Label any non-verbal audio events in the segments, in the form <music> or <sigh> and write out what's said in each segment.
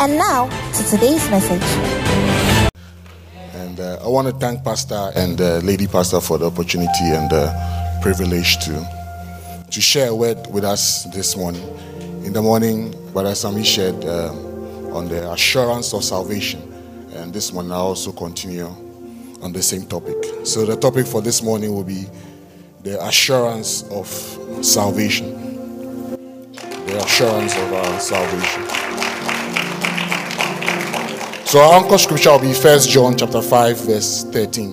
And now to today's message. And uh, I want to thank Pastor and uh, Lady Pastor for the opportunity and the privilege to to share a word with us this morning. In the morning, Brother Sami shared um, on the assurance of salvation, and this morning I also continue on the same topic. So the topic for this morning will be the assurance of salvation. The assurance of our salvation. So our anchor scripture will be First John chapter 5, verse 13.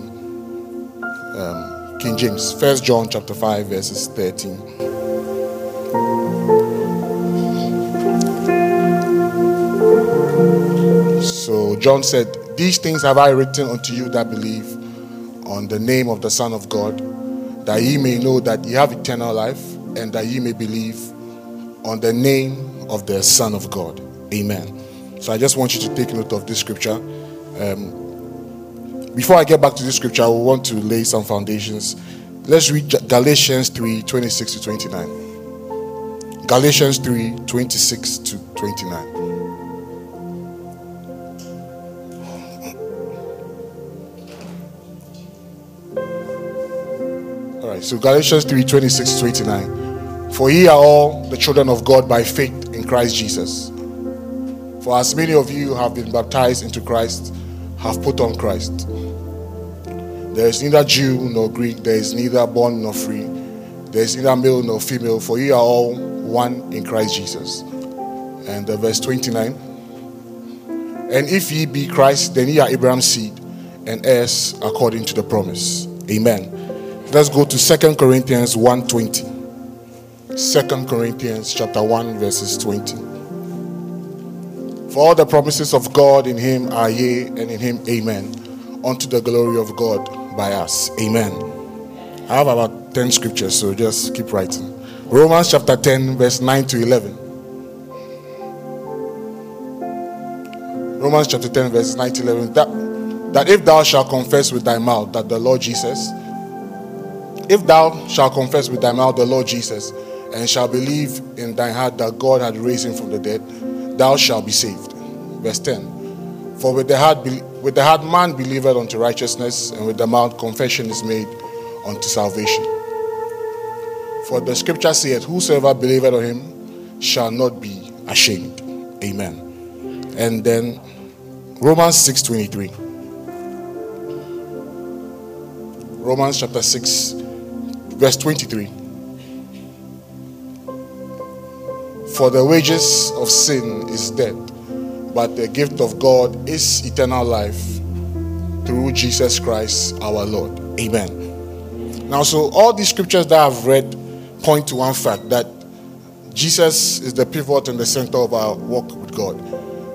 Um, King James. First John chapter 5, verses 13. So John said, These things have I written unto you that believe on the name of the Son of God, that ye may know that ye have eternal life, and that ye may believe on the name of the Son of God. Amen. So I just want you to take note of this scripture. Um, before I get back to this scripture, I want to lay some foundations. Let's read Galatians 3 26 to 29. Galatians 3 26 to 29. All right, so Galatians 3 26 to 29. For ye are all the children of God by faith in Christ Jesus. For as many of you have been baptized into Christ, have put on Christ. There is neither Jew nor Greek, there is neither bond nor free, there is neither male nor female, for you are all one in Christ Jesus. And verse 29 And if ye be Christ, then ye are Abraham's seed and heirs according to the promise. Amen. Let's go to Second Corinthians 1:20. 2 Corinthians chapter 1 verses 20. For all the promises of God in him are yea and in him amen unto the glory of God by us. Amen. I have about 10 scriptures so just keep writing. Romans chapter 10 verse 9 to 11. Romans chapter 10 verse 9 to 11 that, that if thou shalt confess with thy mouth that the Lord Jesus if thou shalt confess with thy mouth the Lord Jesus and shalt believe in thine heart that God had raised him from the dead, thou shalt be saved. Verse 10. For with the heart, with the heart man believeth unto righteousness, and with the mouth confession is made unto salvation. For the scripture saith, Whosoever believeth on him shall not be ashamed. Amen. And then Romans 6:23. Romans chapter 6, verse 23. For the wages of sin is death, but the gift of God is eternal life through Jesus Christ our Lord. Amen. Now, so all these scriptures that I've read point to one fact that Jesus is the pivot and the center of our walk with God.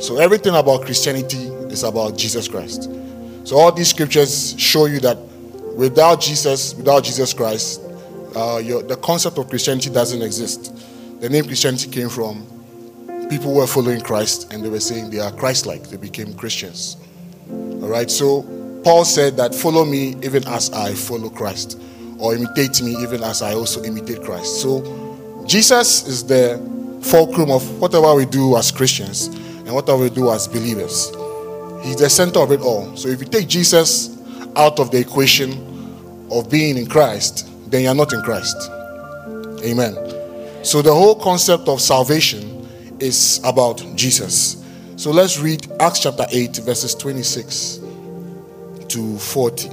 So everything about Christianity is about Jesus Christ. So all these scriptures show you that without Jesus, without Jesus Christ, uh, your, the concept of Christianity doesn't exist. The name Christianity came from people were following Christ and they were saying they are Christ like. They became Christians. All right, so Paul said that follow me even as I follow Christ, or imitate me even as I also imitate Christ. So Jesus is the fulcrum of whatever we do as Christians and whatever we do as believers. He's the center of it all. So if you take Jesus out of the equation of being in Christ, then you're not in Christ. Amen. So the whole concept of salvation is about Jesus. So let's read Acts chapter 8, verses 26 to 40.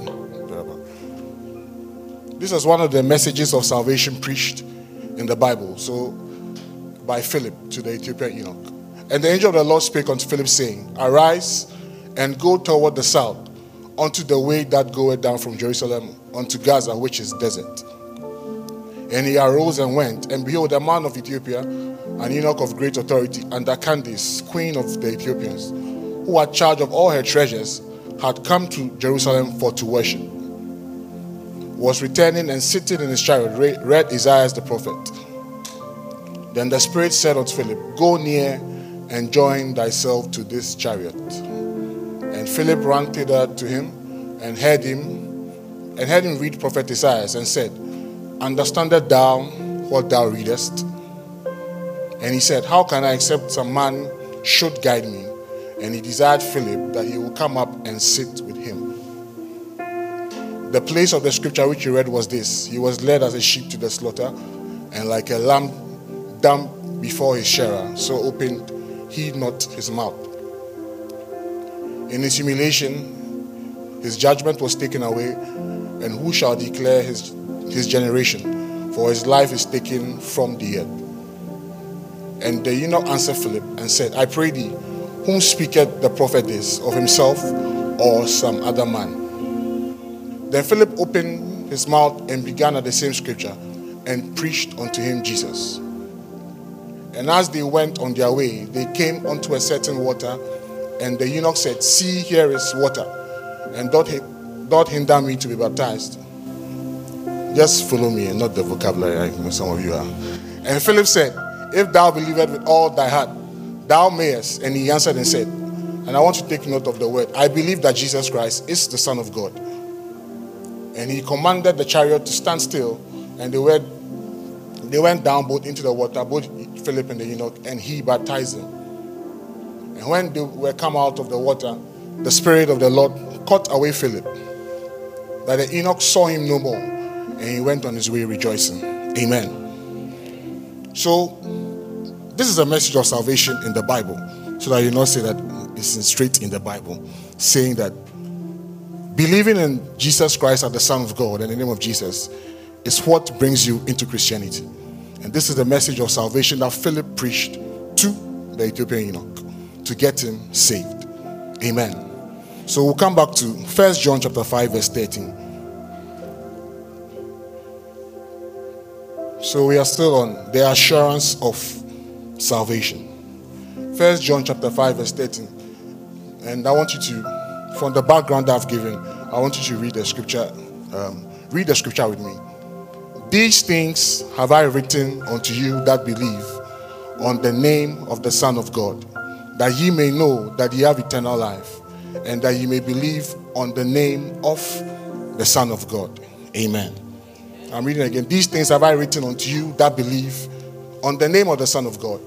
This is one of the messages of salvation preached in the Bible. So by Philip to the Ethiopian eunuch. And the angel of the Lord spake unto Philip, saying, Arise and go toward the south, unto the way that goeth down from Jerusalem unto Gaza, which is desert. And he arose and went, and behold, a man of Ethiopia, an eunuch of great authority, under Candace, queen of the Ethiopians, who had charge of all her treasures, had come to Jerusalem for to worship, was returning and sitting in his chariot, read Isaiah the prophet. Then the Spirit said unto Philip, Go near and join thyself to this chariot. And Philip ran thither to him and heard him and heard him read prophet Isaiah and said, Understandest thou what thou readest? And he said, How can I accept some man should guide me? And he desired Philip that he would come up and sit with him. The place of the scripture which he read was this He was led as a sheep to the slaughter, and like a lamb dumb before his shearer, so opened he not his mouth. In his humiliation, his judgment was taken away, and who shall declare his, his generation? For his life is taken from the earth. And the eunuch answered Philip and said, I pray thee, whom speaketh the prophet this, of himself or some other man? Then Philip opened his mouth and began at the same scripture and preached unto him Jesus. And as they went on their way, they came unto a certain water, and the eunuch said, See, here is water, and doth hinder me to be baptized. Just follow me and not the vocabulary, know some of you are. And Philip said, If thou believest with all thy heart, thou mayest. And he answered and said, And I want to take note of the word I believe that Jesus Christ is the Son of God. And he commanded the chariot to stand still, and they were they went down both into the water, both Philip and the eunuch, and he baptized them. And when they were come out of the water, the Spirit of the Lord caught away Philip, that the eunuch saw him no more, and he went on his way rejoicing. Amen. So, this is a message of salvation in the Bible, so that you not say that it's straight in the Bible, saying that believing in Jesus Christ as the Son of God in the name of Jesus is what brings you into Christianity. And this is the message of salvation that Philip preached to the Ethiopian eunuch to get him saved. Amen. So we'll come back to 1 John chapter 5, verse 13. So we are still on the assurance of salvation. 1 John chapter 5, verse 13. And I want you to, from the background I've given, I want you to read the scripture. Um, read the scripture with me. These things have I written unto you that believe on the name of the Son of God, that ye may know that ye have eternal life, and that ye may believe on the name of the Son of God. Amen. I'm reading again. These things have I written unto you that believe on the name of the Son of God,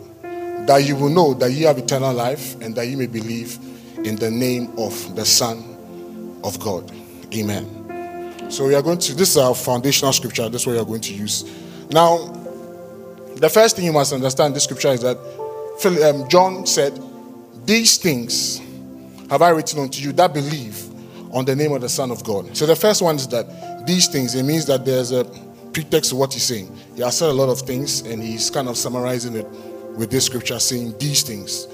that you will know that you have eternal life, and that you may believe in the name of the Son of God. Amen. So we are going to, this is our foundational scripture. This is what we are going to use. Now, the first thing you must understand this scripture is that um, John said, These things have I written unto you that believe on the name of the Son of God. So the first one is that these things, it means that there's a pretext to what he's saying. He has said a lot of things and he's kind of summarizing it with this scripture saying these things.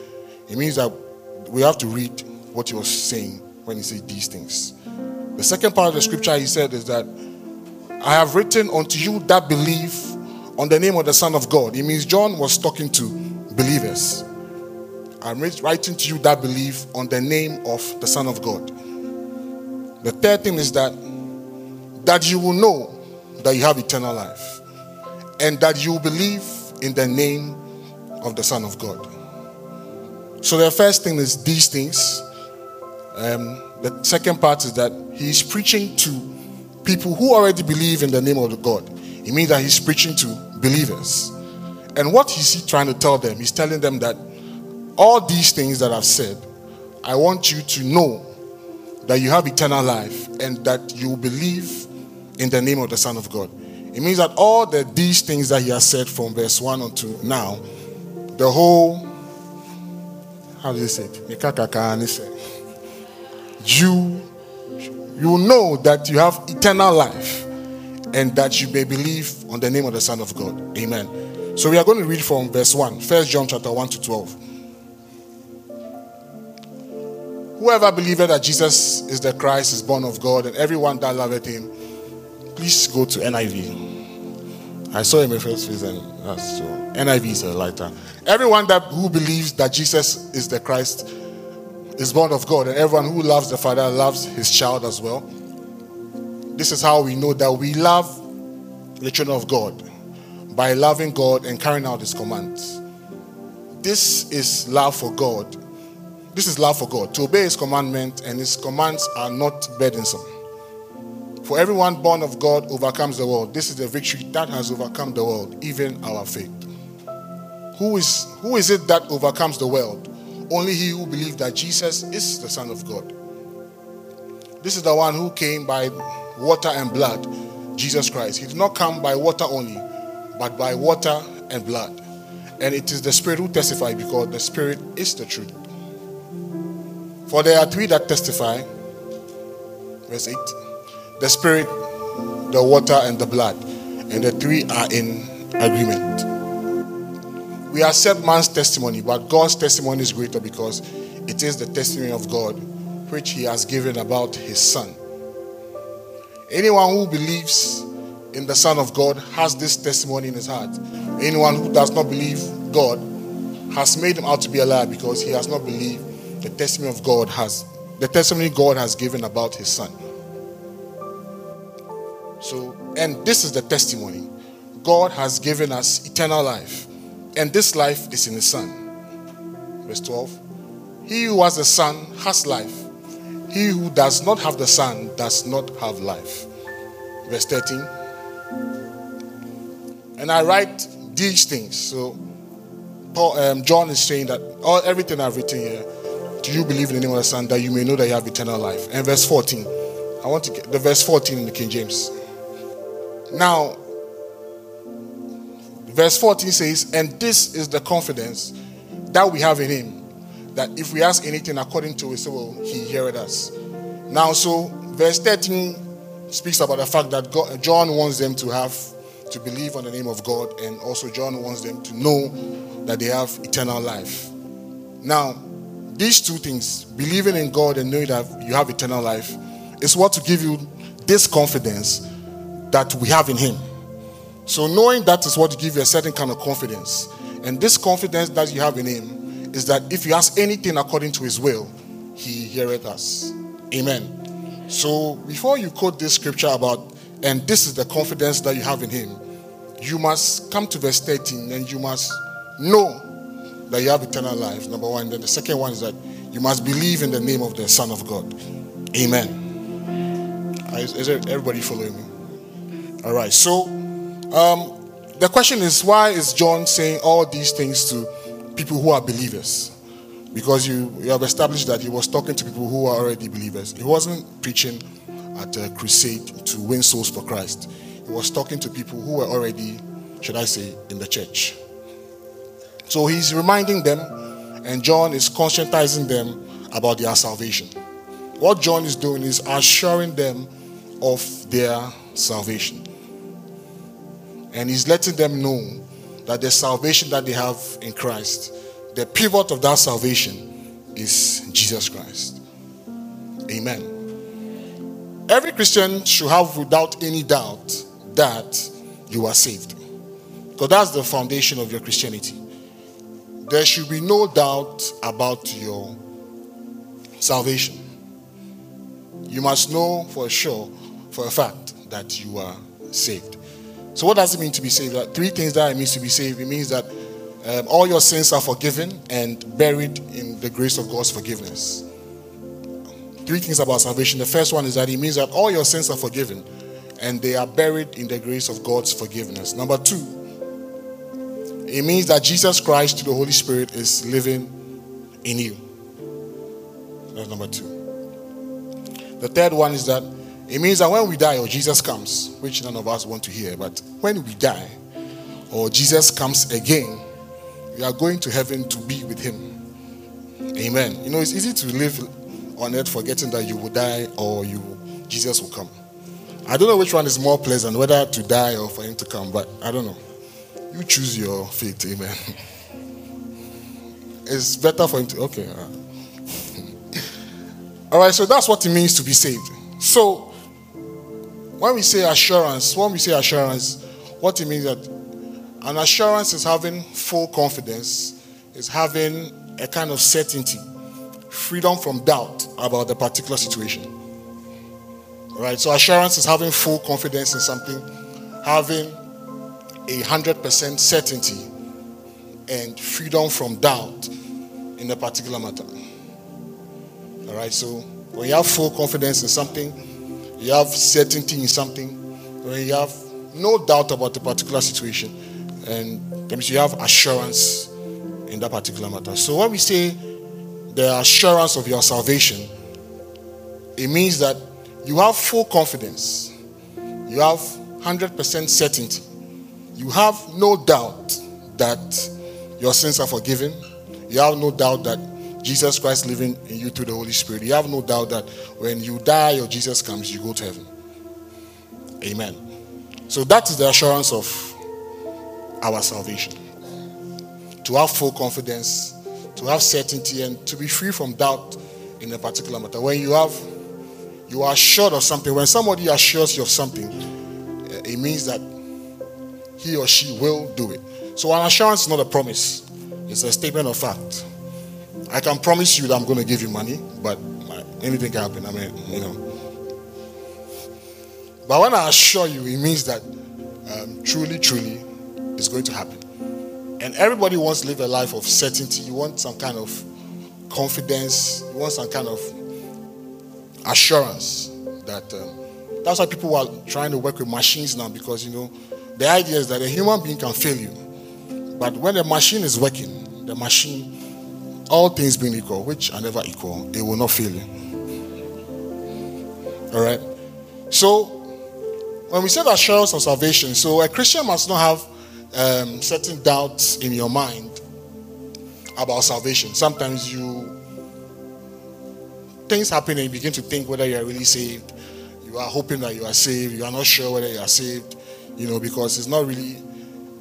It means that we have to read what he was saying when he said these things. The second part of the scripture he said is that I have written unto you that believe on the name of the Son of God. It means John was talking to believers. I'm writing to you that believe on the name of the Son of God. The third thing is that that you will know that you have eternal life and that you believe in the name of the Son of God. So the first thing is these things. Um, the second part is that he's preaching to people who already believe in the name of the God. It means that he's preaching to believers. And what is he trying to tell them? He's telling them that all these things that I've said, I want you to know that you have eternal life and that you believe in the name of the Son of God. It means that all the these things that he has said from verse 1 until now, the whole how do you say it? you you know that you have eternal life and that you may believe on the name of the Son of God. Amen. So we are going to read from verse 1, 1 John chapter 1 to 12. Whoever believeth that Jesus is the Christ is born of God, and everyone that loveth him, please go to NIV. I saw him in first place, that's NIV is a lighter. Everyone that who believes that Jesus is the Christ is born of God, and everyone who loves the Father loves his child as well. This is how we know that we love the children of God by loving God and carrying out his commands. This is love for God. This is love for God to obey his commandment, and his commands are not burdensome. For everyone born of God overcomes the world. This is the victory that has overcome the world, even our faith. Who is, who is it that overcomes the world? Only he who believes that Jesus is the Son of God. This is the one who came by water and blood, Jesus Christ. He did not come by water only, but by water and blood. And it is the Spirit who testifies because the Spirit is the truth. For there are three that testify. Verse 8 the Spirit, the water, and the blood. And the three are in agreement. We accept man's testimony, but God's testimony is greater because it is the testimony of God which He has given about His Son. Anyone who believes in the Son of God has this testimony in his heart. Anyone who does not believe God has made him out to be a liar because he has not believed the testimony of God has the testimony God has given about his son. So, and this is the testimony. God has given us eternal life, and this life is in the Son. Verse 12. He who has the Son has life. He who does not have the Son does not have life. Verse 13. And I write these things. So Paul, um, John is saying that all everything I've written here, do you believe in the name of the Son that you may know that you have eternal life? And verse 14. I want to get the verse 14 in the King James. Now, verse 14 says, And this is the confidence that we have in him that if we ask anything according to his will, he heareth us. Now, so verse 13 speaks about the fact that God, John wants them to have to believe on the name of God, and also John wants them to know that they have eternal life. Now, these two things, believing in God and knowing that you have eternal life, is what to give you this confidence that we have in Him. So, knowing that is what to give you a certain kind of confidence. And this confidence that you have in Him is that if you ask anything according to his will, he heareth us. Amen. So before you quote this scripture about, and this is the confidence that you have in him, you must come to verse 13 and you must know that you have eternal life. Number one. Then the second one is that you must believe in the name of the Son of God. Amen. Is, is everybody following me? All right. So um, the question is why is John saying all these things to people who are believers. Because you, you have established that he was talking to people who are already believers. He wasn't preaching at a crusade to win souls for Christ. He was talking to people who were already, should I say, in the church. So he's reminding them, and John is conscientizing them about their salvation. What John is doing is assuring them of their salvation. And he's letting them know that the salvation that they have in Christ, the pivot of that salvation is Jesus Christ. Amen. Every Christian should have, without any doubt, that you are saved. Because that's the foundation of your Christianity. There should be no doubt about your salvation. You must know for sure, for a fact, that you are saved. So, what does it mean to be saved? Three things that it means to be saved. It means that um, all your sins are forgiven and buried in the grace of God's forgiveness. Three things about salvation. The first one is that it means that all your sins are forgiven and they are buried in the grace of God's forgiveness. Number two, it means that Jesus Christ, through the Holy Spirit, is living in you. That's number two. The third one is that it means that when we die or Jesus comes, which none of us want to hear, but when we die or Jesus comes again, we are going to heaven to be with him. Amen. You know, it's easy to live on earth forgetting that you will die or you Jesus will come. I don't know which one is more pleasant, whether to die or for him to come, but I don't know. You choose your fate. Amen. <laughs> It's better for him to. Okay. Uh. <laughs> All right, so that's what it means to be saved. So, when we say assurance, when we say assurance, what it means that an assurance is having full confidence, is having a kind of certainty freedom from doubt about the particular situation. Right? So assurance is having full confidence in something, having a hundred percent certainty, and freedom from doubt in a particular matter. All right. So when you have full confidence in something, you have certainty in something, when you have no doubt about a particular situation, and that means you have assurance in that particular matter. So when we say the assurance of your salvation, it means that you have full confidence, you have 100% certainty, you have no doubt that your sins are forgiven, you have no doubt that Jesus Christ living in you through the Holy Spirit. You have no doubt that when you die or Jesus comes, you go to heaven. Amen. So that is the assurance of our salvation. To have full confidence, to have certainty, and to be free from doubt in a particular matter. When you have, you are assured of something. When somebody assures you of something, eh, it means that he or she will do it. So an assurance is not a promise; it's a statement of fact. I can promise you that I'm going to give you money, but anything can happen. I mean, you know. But when I assure you, it means that um, truly, truly, it's going to happen. And everybody wants to live a life of certainty. You want some kind of confidence. You want some kind of assurance that. Um, that's why people are trying to work with machines now because you know the idea is that a human being can fail you, but when the machine is working, the machine all things being equal, which are never equal, it will not fail. All right. So, when we say the assurance of salvation, so a Christian must not have um, certain doubts in your mind about salvation. Sometimes you things happen and you begin to think whether you are really saved. You are hoping that you are saved. You are not sure whether you are saved. You know because it's not really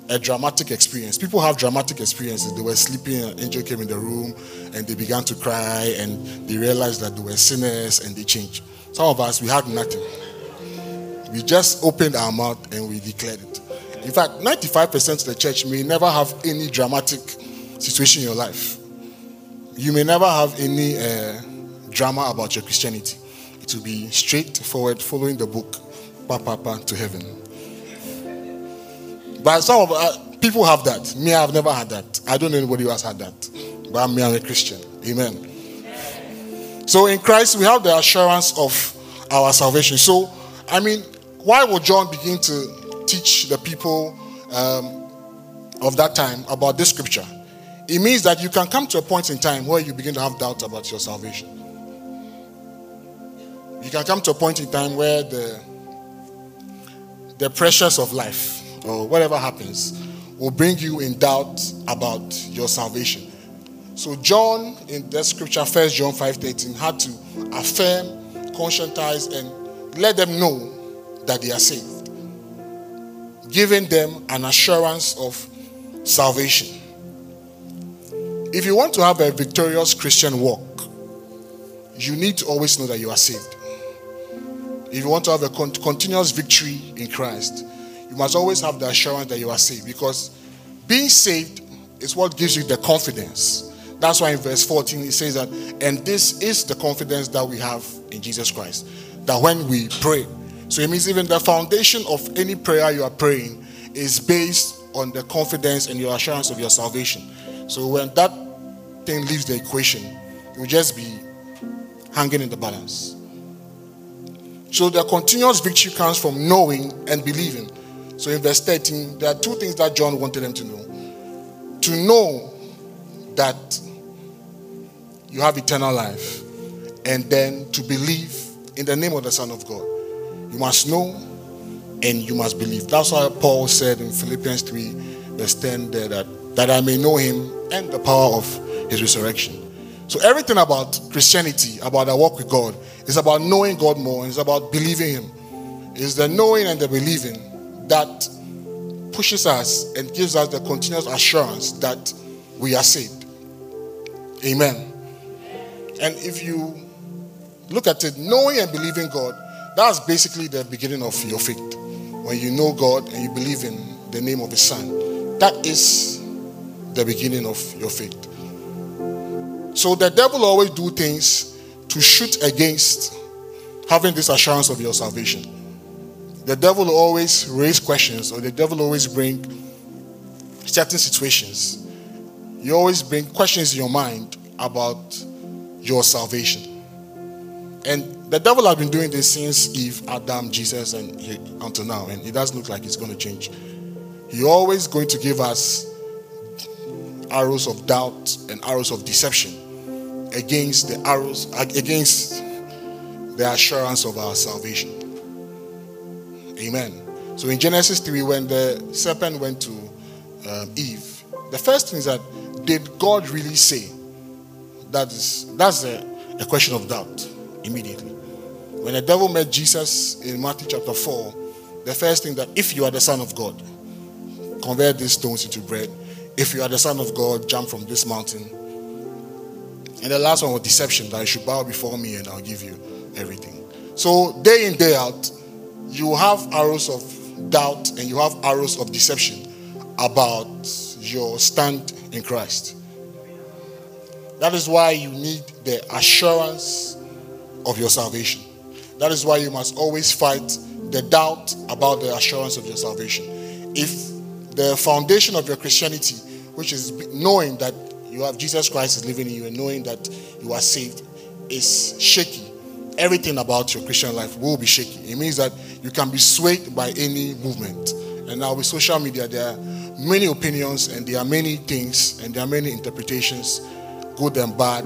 a dramatic experience. People have dramatic experiences. They were sleeping, an angel came in the room, and they began to cry, and they realized that they were sinners, and they changed. Some of us, we had nothing. We just opened our mouth and we declared it. In fact, 95% of the church may never have any dramatic situation in your life. You may never have any uh, drama about your Christianity. It will be straightforward, following the book, pa pa pa to heaven. But some of uh, people have that. Me, I've never had that. I don't know anybody who has had that. But me, I'm a Christian. Amen. So in Christ, we have the assurance of our salvation. So, I mean, why would John begin to teach the people um, of that time about this scripture? It means that you can come to a point in time where you begin to have doubt about your salvation. You can come to a point in time where the the pressures of life or whatever happens will bring you in doubt about your salvation. So John in that scripture, First John 5:13, had to affirm, conscientize, and let them know that they are saved, giving them an assurance of salvation. If you want to have a victorious Christian walk, you need to always know that you are saved. If you want to have a continuous victory in Christ, you must always have the assurance that you are saved because being saved is what gives you the confidence. That's why in verse 14 it says that, and this is the confidence that we have in Jesus Christ. That when we pray, so it means even the foundation of any prayer you are praying is based on the confidence and your assurance of your salvation. So when that thing leaves the equation, it will just be hanging in the balance. So the continuous victory comes from knowing and believing. So in verse 13, there are two things that John wanted them to know. To know that you have eternal life, and then to believe in the name of the Son of God. You must know and you must believe. That's why Paul said in Philippians 3, verse 10 there that, that I may know him and the power of his resurrection. So everything about Christianity, about our walk with God, is about knowing God more, it's about believing him. It's the knowing and the believing that pushes us and gives us the continuous assurance that we are saved. Amen. And if you look at it, knowing and believing God, that's basically the beginning of your faith. When you know God and you believe in the name of His Son, that is the beginning of your faith. So the devil always do things to shoot against having this assurance of your salvation. The devil always raise questions, or the devil always bring certain situations. You always bring questions in your mind about your salvation. And the devil has been doing this since Eve, Adam, Jesus, and he, until now, and it doesn't look like it's going to change. He's always going to give us arrows of doubt and arrows of deception against the arrows against the assurance of our salvation. Amen. So in Genesis 3, when the serpent went to um, Eve, the first thing is that did God really say? That is that's a, a question of doubt immediately. When the devil met Jesus in Matthew chapter 4, the first thing that if you are the Son of God, convert these stones into bread. If you are the Son of God, jump from this mountain. And the last one was deception that you should bow before me and I'll give you everything. So, day in, day out, you have arrows of doubt and you have arrows of deception about your stand in Christ. That is why you need the assurance of your salvation. That is why you must always fight the doubt about the assurance of your salvation. If the foundation of your Christianity, which is knowing that you have Jesus Christ is living in you and knowing that you are saved, is shaky, everything about your Christian life will be shaky. It means that you can be swayed by any movement. And now with social media, there are many opinions and there are many things and there are many interpretations, good and bad,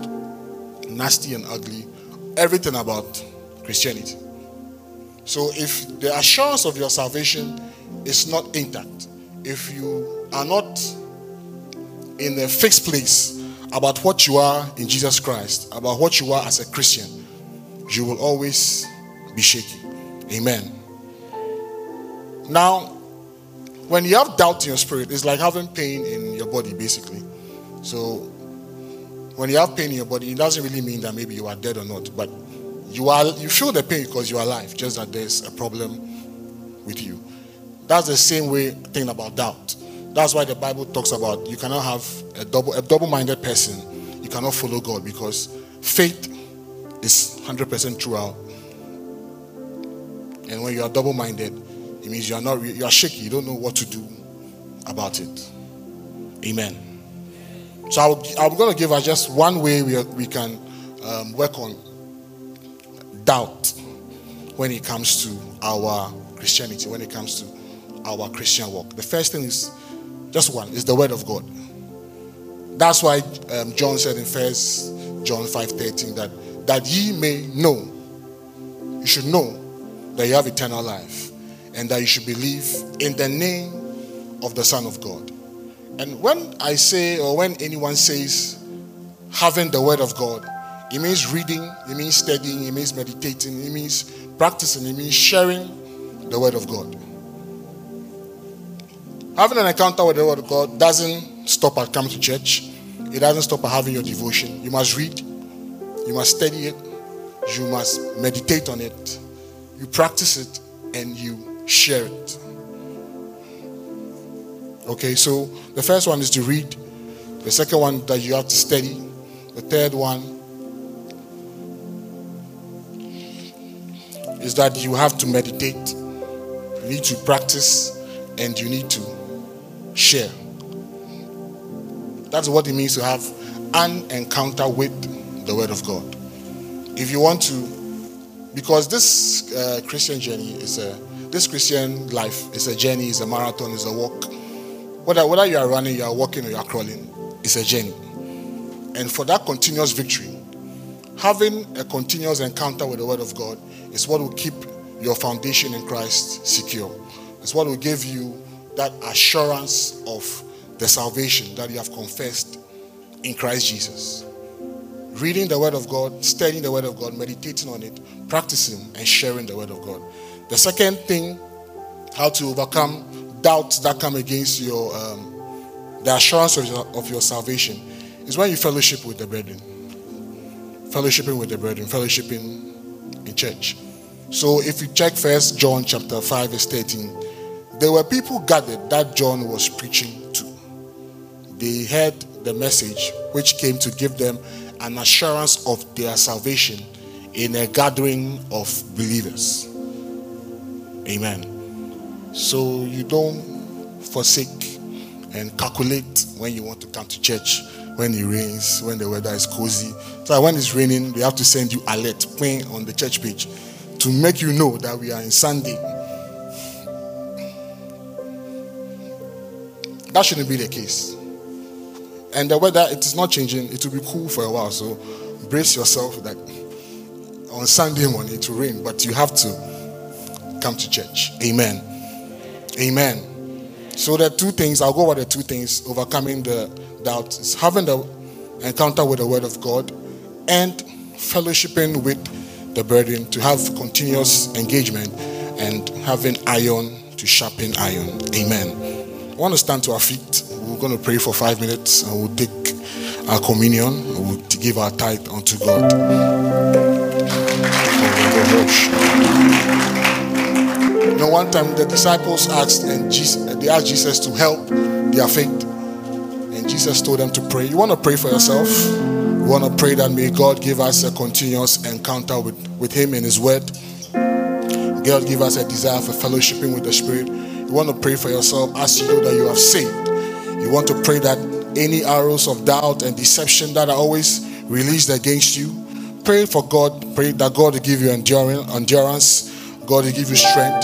nasty and ugly, everything about Christianity. So if the assurance of your salvation is not intact, if you are not in a fixed place about what you are in Jesus Christ, about what you are as a Christian, you will always be shaky. Amen. Now, when you have doubt in your spirit, it's like having pain in your body, basically. So, when you have pain in your body, it doesn't really mean that maybe you are dead or not, but you are you feel the pain because you are alive, just that there's a problem with you. That's the same way thing about doubt. That's why the Bible talks about you cannot have a double a double-minded person. You cannot follow God because faith is 100% throughout. And when you are double-minded, it means you are not you are shaky. You don't know what to do about it. Amen. So i am going to give us just one way we, we can um, work on doubt when it comes to our Christianity, when it comes to our Christian walk. The first thing is just one is the word of God. That's why um, John said in First John 5:13 that that ye may know, you should know that you have eternal life, and that you should believe in the name of the Son of God. And when I say, or when anyone says, having the word of God, it means reading, it means studying, it means meditating, it means practicing, it means sharing the word of God. Having an encounter with the Word of God doesn't stop at coming to church. It doesn't stop at having your devotion. You must read, you must study it, you must meditate on it, you practice it, and you share it. Okay, so the first one is to read, the second one that you have to study, the third one is that you have to meditate, you need to practice, and you need to share. That's what it means to have an encounter with the Word of God. If you want to, because this uh, Christian journey is a, this Christian life is a journey, is a marathon, is a walk. Whether, whether you are running, you are walking, or you are crawling, it's a journey. And for that continuous victory, having a continuous encounter with the Word of God is what will keep your foundation in Christ secure. It's what will give you that assurance of the salvation that you have confessed in Christ Jesus. Reading the Word of God, studying the Word of God, meditating on it, practicing and sharing the Word of God. The second thing, how to overcome doubts that come against your um, the assurance of your, of your salvation is when you fellowship with the brethren. Fellowshipping with the brethren, fellowshipping in church. So if you check first John chapter 5, verse 13, there were people gathered that John was preaching to. They heard the message which came to give them an assurance of their salvation in a gathering of believers. Amen. So you don't forsake and calculate when you want to come to church, when it rains, when the weather is cozy. So when it's raining, we have to send you alert playing on the church page to make you know that we are in Sunday. That shouldn't be the case. And the weather, it is not changing. It will be cool for a while. So brace yourself that on Sunday morning it will rain, but you have to come to church. Amen. Amen. So the two things, I'll go over the two things, overcoming the doubt is having the encounter with the word of God and fellowshipping with the brethren to have continuous engagement and having iron to sharpen iron. Amen. I want to stand to our feet. We're going to pray for five minutes and we'll take our communion. We'll give our tithe unto God. You know, one time the disciples asked and Jesus, they asked Jesus to help their faith. And Jesus told them to pray. You want to pray for yourself? You want to pray that may God give us a continuous encounter with, with Him in His Word. God give us a desire for fellowshipping with the Spirit. You want to pray for yourself as you know that you have saved. You want to pray that any arrows of doubt and deception that are always released against you, pray for God. Pray that God will give you endurance. God will give you strength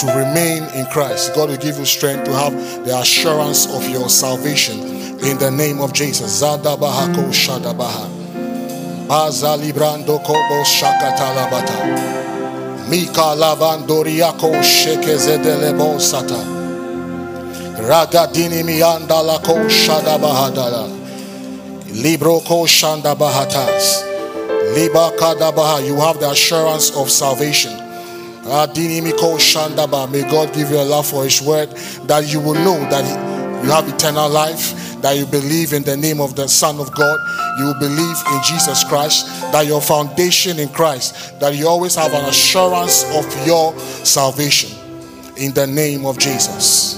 to remain in Christ. God will give you strength to have the assurance of your salvation in the name of Jesus. Zada bahako shadabaha. Baza librando kobo shakatalabata. Mika lavandoriako shekezedelebo. Ragadini mianda la ko shadabahadala. Libro ko shandabahatas. Liba kadabaha. You have the assurance of salvation. May God give you a love for His word that you will know that you have eternal life that you believe in the name of the Son of God, you believe in Jesus Christ, that your foundation in Christ, that you always have an assurance of your salvation in the name of Jesus.